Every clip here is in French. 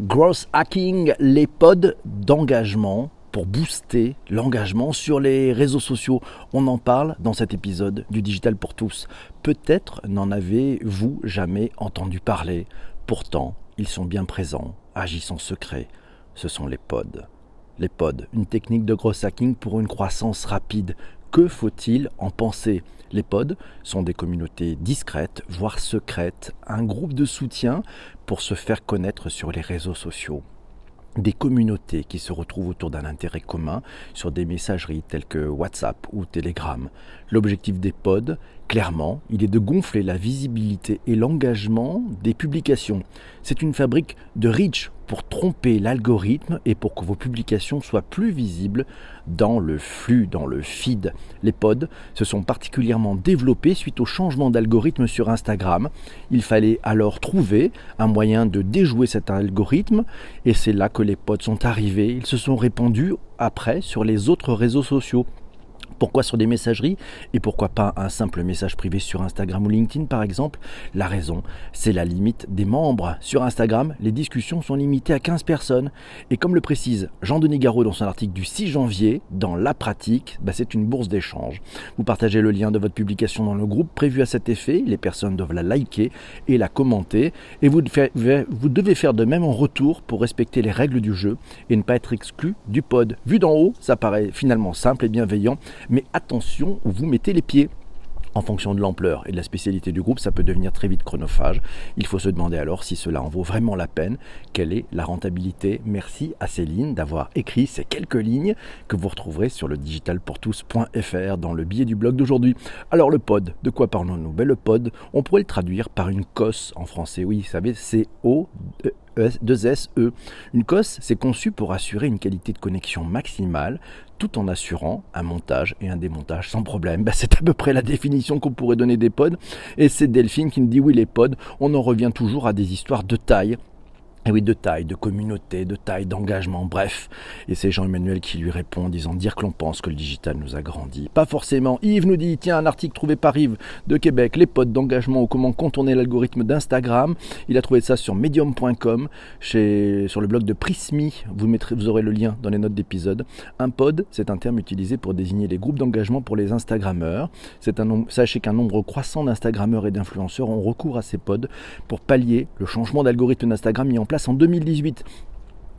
Gross hacking, les pods d'engagement pour booster l'engagement sur les réseaux sociaux. On en parle dans cet épisode du Digital pour tous. Peut-être n'en avez-vous jamais entendu parler. Pourtant, ils sont bien présents, agissent en secret. Ce sont les pods. Les pods, une technique de gross hacking pour une croissance rapide. Que faut-il en penser? Les pods sont des communautés discrètes, voire secrètes, un groupe de soutien pour se faire connaître sur les réseaux sociaux. Des communautés qui se retrouvent autour d'un intérêt commun sur des messageries telles que WhatsApp ou Telegram. L'objectif des pods, clairement, il est de gonfler la visibilité et l'engagement des publications. C'est une fabrique de reach pour tromper l'algorithme et pour que vos publications soient plus visibles dans le flux, dans le feed. Les pods se sont particulièrement développés suite au changement d'algorithme sur Instagram. Il fallait alors trouver un moyen de déjouer cet algorithme et c'est là que les pods sont arrivés. Ils se sont répandus après sur les autres réseaux sociaux. Pourquoi sur des messageries et pourquoi pas un simple message privé sur Instagram ou LinkedIn par exemple La raison, c'est la limite des membres. Sur Instagram, les discussions sont limitées à 15 personnes. Et comme le précise Jean-Denis Garot dans son article du 6 janvier, dans la pratique, bah, c'est une bourse d'échange. Vous partagez le lien de votre publication dans le groupe prévu à cet effet, les personnes doivent la liker et la commenter, et vous devez faire de même en retour pour respecter les règles du jeu et ne pas être exclu du pod. Vu d'en haut, ça paraît finalement simple et bienveillant, mais attention où vous mettez les pieds. En fonction de l'ampleur et de la spécialité du groupe, ça peut devenir très vite chronophage. Il faut se demander alors si cela en vaut vraiment la peine. Quelle est la rentabilité? Merci à Céline d'avoir écrit ces quelques lignes que vous retrouverez sur le digitalpourtous.fr dans le billet du blog d'aujourd'hui. Alors le pod, de quoi parlons-nous? Ben, Le pod, on pourrait le traduire par une cosse en français. Oui, vous savez, c'est O 2SE. E. Une COS, c'est conçu pour assurer une qualité de connexion maximale tout en assurant un montage et un démontage sans problème. Bah, c'est à peu près la définition qu'on pourrait donner des pods. Et c'est Delphine qui nous dit oui les pods, on en revient toujours à des histoires de taille et oui, de taille, de communauté, de taille, d'engagement, bref. Et c'est Jean-Emmanuel qui lui répond en disant dire que l'on pense que le digital nous a grandi. Pas forcément. Yves nous dit tiens, un article trouvé par Yves de Québec, les potes d'engagement ou comment contourner l'algorithme d'Instagram. Il a trouvé ça sur medium.com, sur le blog de Prismi. Vous, aurez le lien dans les notes d'épisode. Un pod, c'est un terme utilisé pour désigner les groupes d'engagement pour les Instagrammeurs. Sachez qu'un nombre croissant d'Instagrammeurs et d'influenceurs ont recours à ces pods pour pallier le changement d'algorithme d'Instagram mis en place en 2018.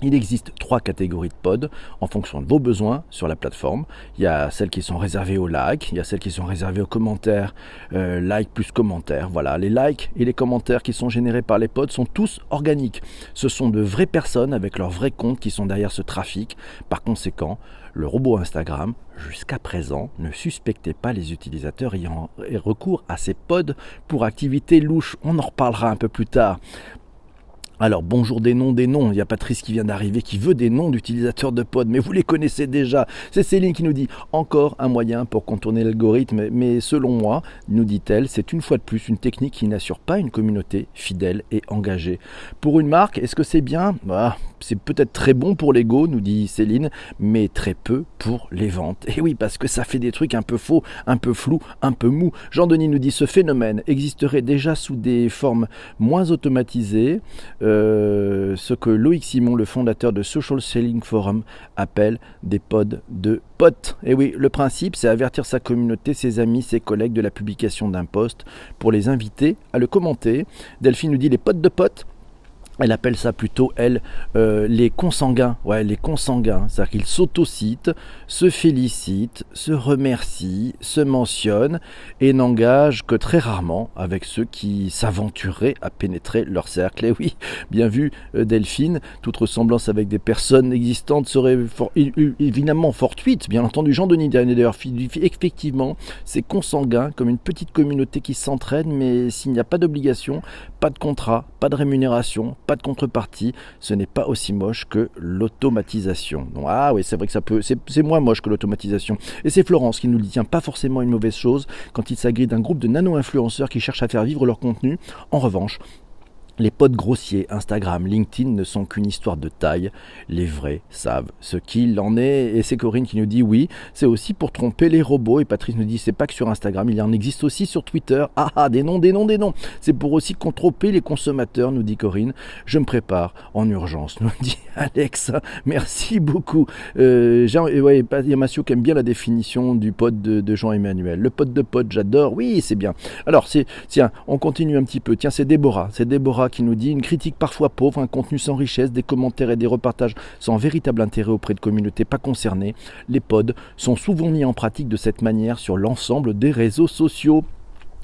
Il existe trois catégories de pods en fonction de vos besoins sur la plateforme. Il y a celles qui sont réservées aux likes, il y a celles qui sont réservées aux commentaires, euh, like plus commentaires. Voilà, les likes et les commentaires qui sont générés par les pods sont tous organiques. Ce sont de vraies personnes avec leurs vrais comptes qui sont derrière ce trafic. Par conséquent, le robot Instagram, jusqu'à présent, ne suspectait pas les utilisateurs ayant recours à ces pods pour activités louches. On en reparlera un peu plus tard. Alors bonjour des noms, des noms. Il y a Patrice qui vient d'arriver qui veut des noms d'utilisateurs de pod, mais vous les connaissez déjà. C'est Céline qui nous dit encore un moyen pour contourner l'algorithme, mais selon moi, nous dit-elle, c'est une fois de plus une technique qui n'assure pas une communauté fidèle et engagée. Pour une marque, est-ce que c'est bien? Bah, C'est peut-être très bon pour l'ego, nous dit Céline, mais très peu pour les ventes. Et oui, parce que ça fait des trucs un peu faux, un peu flous, un peu mous. Jean-Denis nous dit ce phénomène existerait déjà sous des formes moins automatisées. Euh, ce que Loïc Simon, le fondateur de Social Selling Forum, appelle des pods de potes. Et oui, le principe, c'est avertir sa communauté, ses amis, ses collègues de la publication d'un post pour les inviter à le commenter. Delphine nous dit les potes de potes elle appelle ça plutôt, elle, euh, les consanguins. Ouais, les consanguins. C'est-à-dire qu'ils s'autocitent, se félicitent, se remercient, se mentionnent et n'engagent que très rarement avec ceux qui s'aventureraient à pénétrer leur cercle. Et oui, bien vu, euh, Delphine, toute ressemblance avec des personnes existantes serait évidemment fortuite. Bien entendu, Jean-Denis d'ailleurs, effectivement, c'est consanguin, comme une petite communauté qui s'entraîne, mais s'il n'y a pas d'obligation, pas de contrat, pas de rémunération, pas de contrepartie, ce n'est pas aussi moche que l'automatisation. Ah oui, c'est vrai que ça peut, c'est moins moche que l'automatisation. Et c'est Florence qui nous dit, tiens, pas forcément une mauvaise chose quand il s'agit d'un groupe de nano-influenceurs qui cherchent à faire vivre leur contenu. En revanche, Les pods grossiers, Instagram, LinkedIn ne sont qu'une histoire de taille. Les vrais savent ce qu'il en est. Et c'est Corinne qui nous dit oui, c'est aussi pour tromper les robots. Et Patrice nous dit c'est pas que sur Instagram, il en existe aussi sur Twitter. Ah ah, des noms, des noms, des noms. C'est pour aussi tromper les consommateurs, nous dit Corinne. Je me prépare en urgence, nous dit Alex. Merci beaucoup. Euh, et ouais, il y a qui aime bien la définition du pod de, Jean-Emmanuel. Le pod de pod, j'adore. Oui, c'est bien. Alors, c'est, tiens, on continue un petit peu. Tiens, c'est Déborah. C'est Déborah qui nous dit une critique parfois pauvre, un contenu sans richesse, des commentaires et des repartages sans véritable intérêt auprès de communautés pas concernées. Les pods sont souvent mis en pratique de cette manière sur l'ensemble des réseaux sociaux.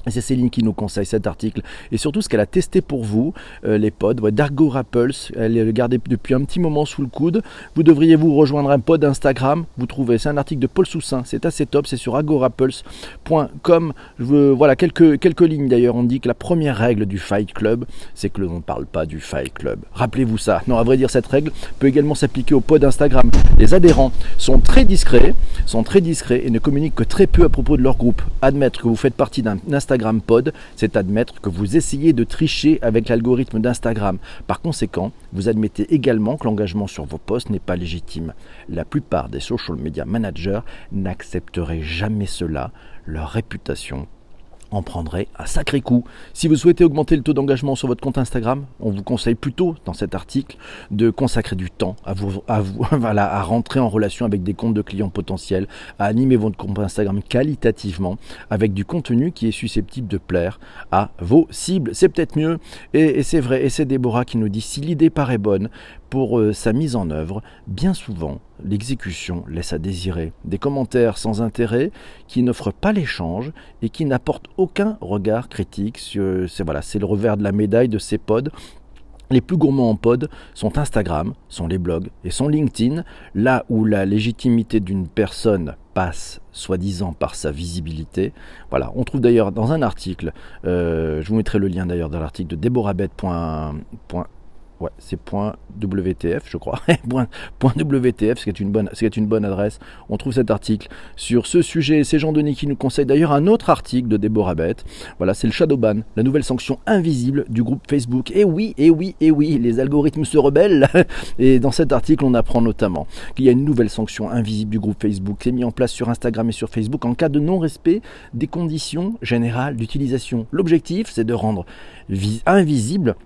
C'est Céline qui nous conseille cet article et surtout ce qu'elle a testé pour vous, euh, les pods. Dargo Rapples, elle le gardé depuis un petit moment sous le coude. Vous devriez vous rejoindre un pod Instagram. Vous trouvez, c'est un article de Paul Soussin, c'est assez top, c'est sur agorapples.com. Voilà, quelques, lignes d'ailleurs. On dit que la première règle du Fight Club, c'est que l'on ne parle pas du Fight Club. Rappelez-vous ça. Non, à vrai dire, cette règle peut également s'appliquer au pod Instagram. Les adhérents sont très discrets, sont très discrets et ne communiquent que très peu à propos de leur groupe. Admettre que vous faites partie d'un Instagram Pod, c'est admettre que vous essayez de tricher avec l'algorithme d'Instagram. Par conséquent, vous admettez également que l'engagement sur vos posts n'est pas légitime. La plupart des social media managers n'accepteraient jamais cela. Leur réputation en prendrait un sacré coup. Si vous souhaitez augmenter le taux d'engagement sur votre compte Instagram, on vous conseille plutôt dans cet article de consacrer du temps à, vous, à, vous, voilà, à rentrer en relation avec des comptes de clients potentiels, à animer votre compte Instagram qualitativement avec du contenu qui est susceptible de plaire à vos cibles. C'est peut-être mieux et, et c'est vrai, et c'est Déborah qui nous dit si l'idée paraît bonne, pour euh, sa mise en œuvre, bien souvent, l'exécution laisse à désirer. Des commentaires sans intérêt qui n'offrent pas l'échange et qui n'apportent aucun regard critique. C'est voilà, le revers de la médaille de ces pods les plus gourmands en pod sont Instagram, sont les blogs et sont LinkedIn, là où la légitimité d'une personne passe soi-disant par sa visibilité. Voilà, on trouve d'ailleurs dans un article, euh, je vous mettrai le lien d'ailleurs dans l'article de deborahbet.com Ouais, c'est .wtf, je crois. .wtf, ce qui est une bonne, adresse. On trouve cet article sur ce sujet. C'est Jean Denis qui nous conseille d'ailleurs un autre article de Déborah Bett. Voilà, c'est le Shadowban, la nouvelle sanction invisible du groupe Facebook. Et oui, et oui, et oui, les algorithmes se rebellent. Et dans cet article, on apprend notamment qu'il y a une nouvelle sanction invisible du groupe Facebook qui est mise en place sur Instagram et sur Facebook en cas de non-respect des conditions générales d'utilisation. L'objectif, c'est de rendre invisible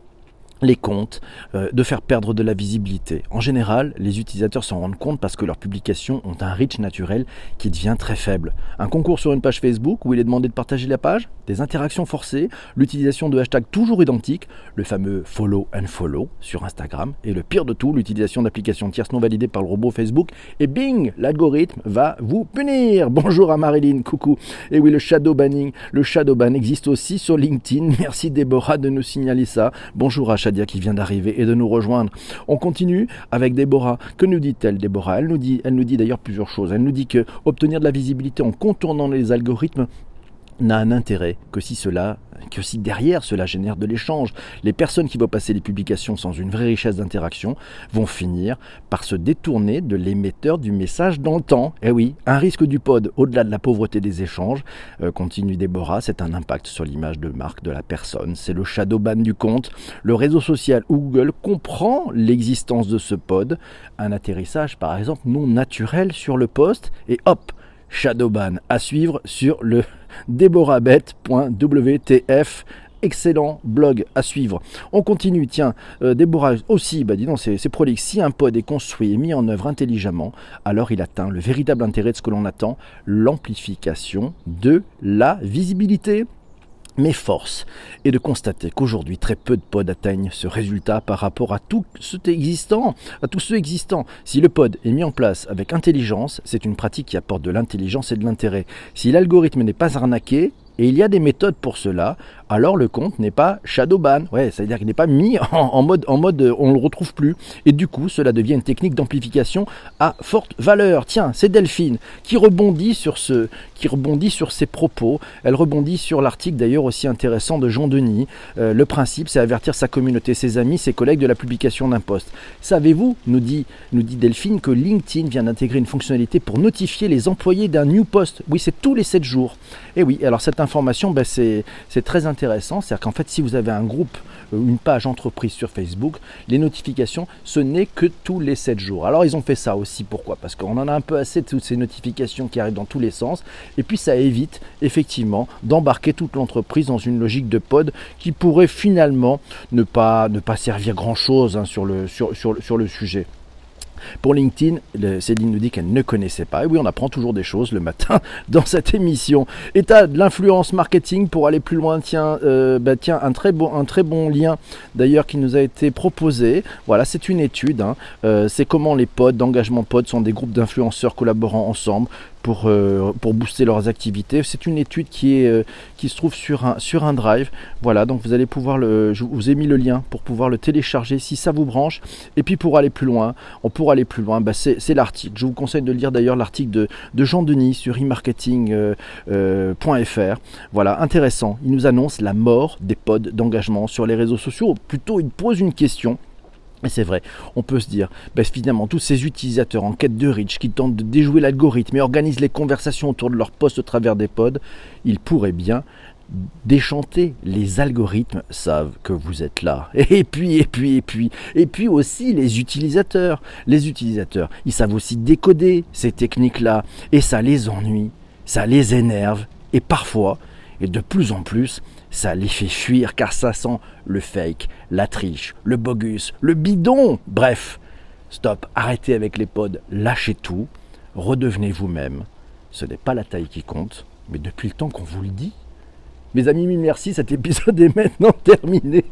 les comptes, euh, de faire perdre de la visibilité. En général, les utilisateurs s'en rendent compte parce que leurs publications ont un reach naturel qui devient très faible. Un concours sur une page Facebook où il est demandé de partager la page, des interactions forcées, l'utilisation de hashtags toujours identiques, le fameux follow and follow sur Instagram, et le pire de tout, l'utilisation d'applications tierces non validées par le robot Facebook, et bing, l'algorithme va vous punir. Bonjour à Marilyn, coucou. Et oui, le shadow banning, le shadow ban existe aussi sur LinkedIn. Merci Déborah de nous signaler ça. Bonjour à qui vient d'arriver et de nous rejoindre. On continue avec Déborah. Que nous dit-elle, Déborah? Elle nous dit, elle nous dit d'ailleurs plusieurs choses. Elle nous dit que obtenir de la visibilité en contournant les algorithmes n'a un intérêt que si cela que si derrière cela génère de l'échange. Les personnes qui vont passer les publications sans une vraie richesse d'interaction vont finir par se détourner de l'émetteur du message dans le temps. Eh oui, un risque du pod au-delà de la pauvreté des échanges, euh, continue Déborah, c'est un impact sur l'image de marque de la personne. C'est le shadow ban du compte. Le réseau social Google comprend l'existence de ce pod, un atterrissage par exemple non naturel sur le poste et hop, Shadowban à suivre sur le deborahbet.wtf excellent blog à suivre. On continue, tiens, euh, aussi, bah dis donc, c'est prolixe. Si un pod est construit et mis en œuvre intelligemment, alors il atteint le véritable intérêt de ce que l'on attend, l'amplification de la visibilité. Mes forces est de constater qu'aujourd'hui très peu de pods atteignent ce résultat par rapport à tout ce existant, à tous ceux existants. Si le pod est mis en place avec intelligence, c'est une pratique qui apporte de l'intelligence et de l'intérêt. Si l'algorithme n'est pas arnaqué, et il y a des méthodes pour cela, alors le compte n'est pas shadowban. Ouais, c'est-à-dire qu'il n'est pas mis en, mode, en mode on ne le retrouve plus. Et du coup, cela devient une technique d'amplification à forte valeur. Tiens, c'est Delphine qui rebondit sur ce, qui rebondit sur ses propos. Elle rebondit sur l'article d'ailleurs aussi intéressant de Jean Denis. Euh, le principe, c'est avertir sa communauté, ses amis, ses collègues de la publication d'un post. Savez-vous, nous dit, Delphine, que LinkedIn vient d'intégrer une fonctionnalité pour notifier les employés d'un new post? Oui, c'est tous les 7 jours. Et oui, alors cette information, ben, c'est très intéressant intéressant, c'est qu'en fait, si vous avez un groupe une page entreprise sur Facebook, les notifications, ce n'est que tous les 7 jours. Alors ils ont fait ça aussi, pourquoi? Parce qu'on en a un peu assez de toutes ces notifications qui arrivent dans tous les sens, et puis ça évite effectivement d'embarquer toute l'entreprise dans une logique de pod qui pourrait finalement ne pas, servir grand-chose hein, sur le sujet. Pour LinkedIn, Céline nous dit qu'elle ne connaissait pas. Et oui, on apprend toujours des choses le matin dans cette émission. État de l'influence marketing pour aller plus loin. Tiens, euh, bah tiens un, très bon, un très bon lien d'ailleurs qui nous a été proposé. Voilà, c'est une étude. Hein. Euh, c'est comment les pods d'engagement pods sont des groupes d'influenceurs collaborant ensemble pour, euh, booster leurs activités. C'est une étude qui se trouve sur un, sur un drive. Voilà, donc vous allez pouvoir le. Je vous ai mis le lien pour pouvoir le télécharger si ça vous branche. Et puis pour aller plus loin, on pourra aller plus loin, bah c'est l'article. Je vous conseille de lire d'ailleurs l'article de, Jean Denis sur e-marketing.fr. Euh, voilà, intéressant. Il nous annonce la mort des pods d'engagement sur les réseaux sociaux. Plutôt, il pose une question et c'est vrai, on peut se dire, ben finalement, tous ces utilisateurs en quête de reach qui tentent de déjouer l'algorithme et organisent les conversations autour de leur poste au travers des pods, ils pourraient bien déchanter. Les algorithmes savent que vous êtes là. Et puis, et puis, et puis, et puis aussi les utilisateurs. Les utilisateurs, ils savent aussi décoder ces techniques-là. Et ça les ennuie, ça les énerve. Et parfois, et de plus en plus, ça les fait fuir car ça sent le fake, la triche, le bogus, le bidon. Bref, stop, arrêtez avec les pods, lâchez tout, redevenez vous-même. Ce n'est pas la taille qui compte, mais depuis le temps qu'on vous le dit, mes amis, mille merci. Cet épisode est maintenant terminé.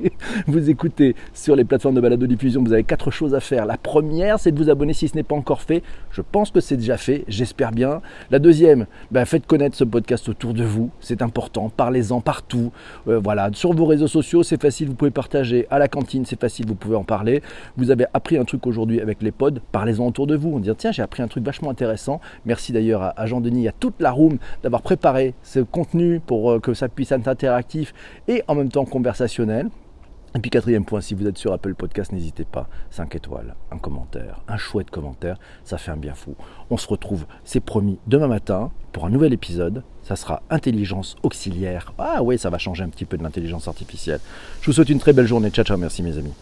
Vous écoutez sur les plateformes de balado diffusion. Vous avez quatre choses à faire. La première, c'est de vous abonner si ce n'est pas encore fait. Je pense que c'est déjà fait. J'espère bien. La deuxième, ben, faites connaître ce podcast autour de vous. C'est important. Parlez-en partout. Euh, voilà. Sur vos réseaux sociaux, c'est facile. Vous pouvez partager. À la cantine, c'est facile. Vous pouvez en parler. Vous avez appris un truc aujourd'hui avec les pods. Parlez-en autour de vous. On dit tiens, j'ai appris un truc vachement intéressant. Merci d'ailleurs à Jean-Denis, à toute la room d'avoir préparé ce contenu pour euh, que ça puisse interactif et en même temps conversationnel. Et puis quatrième point, si vous êtes sur Apple Podcast, n'hésitez pas, 5 étoiles, un commentaire, un chouette commentaire, ça fait un bien fou. On se retrouve, c'est promis, demain matin pour un nouvel épisode. Ça sera intelligence auxiliaire. Ah oui, ça va changer un petit peu de l'intelligence artificielle. Je vous souhaite une très belle journée. Ciao, ciao, merci mes amis.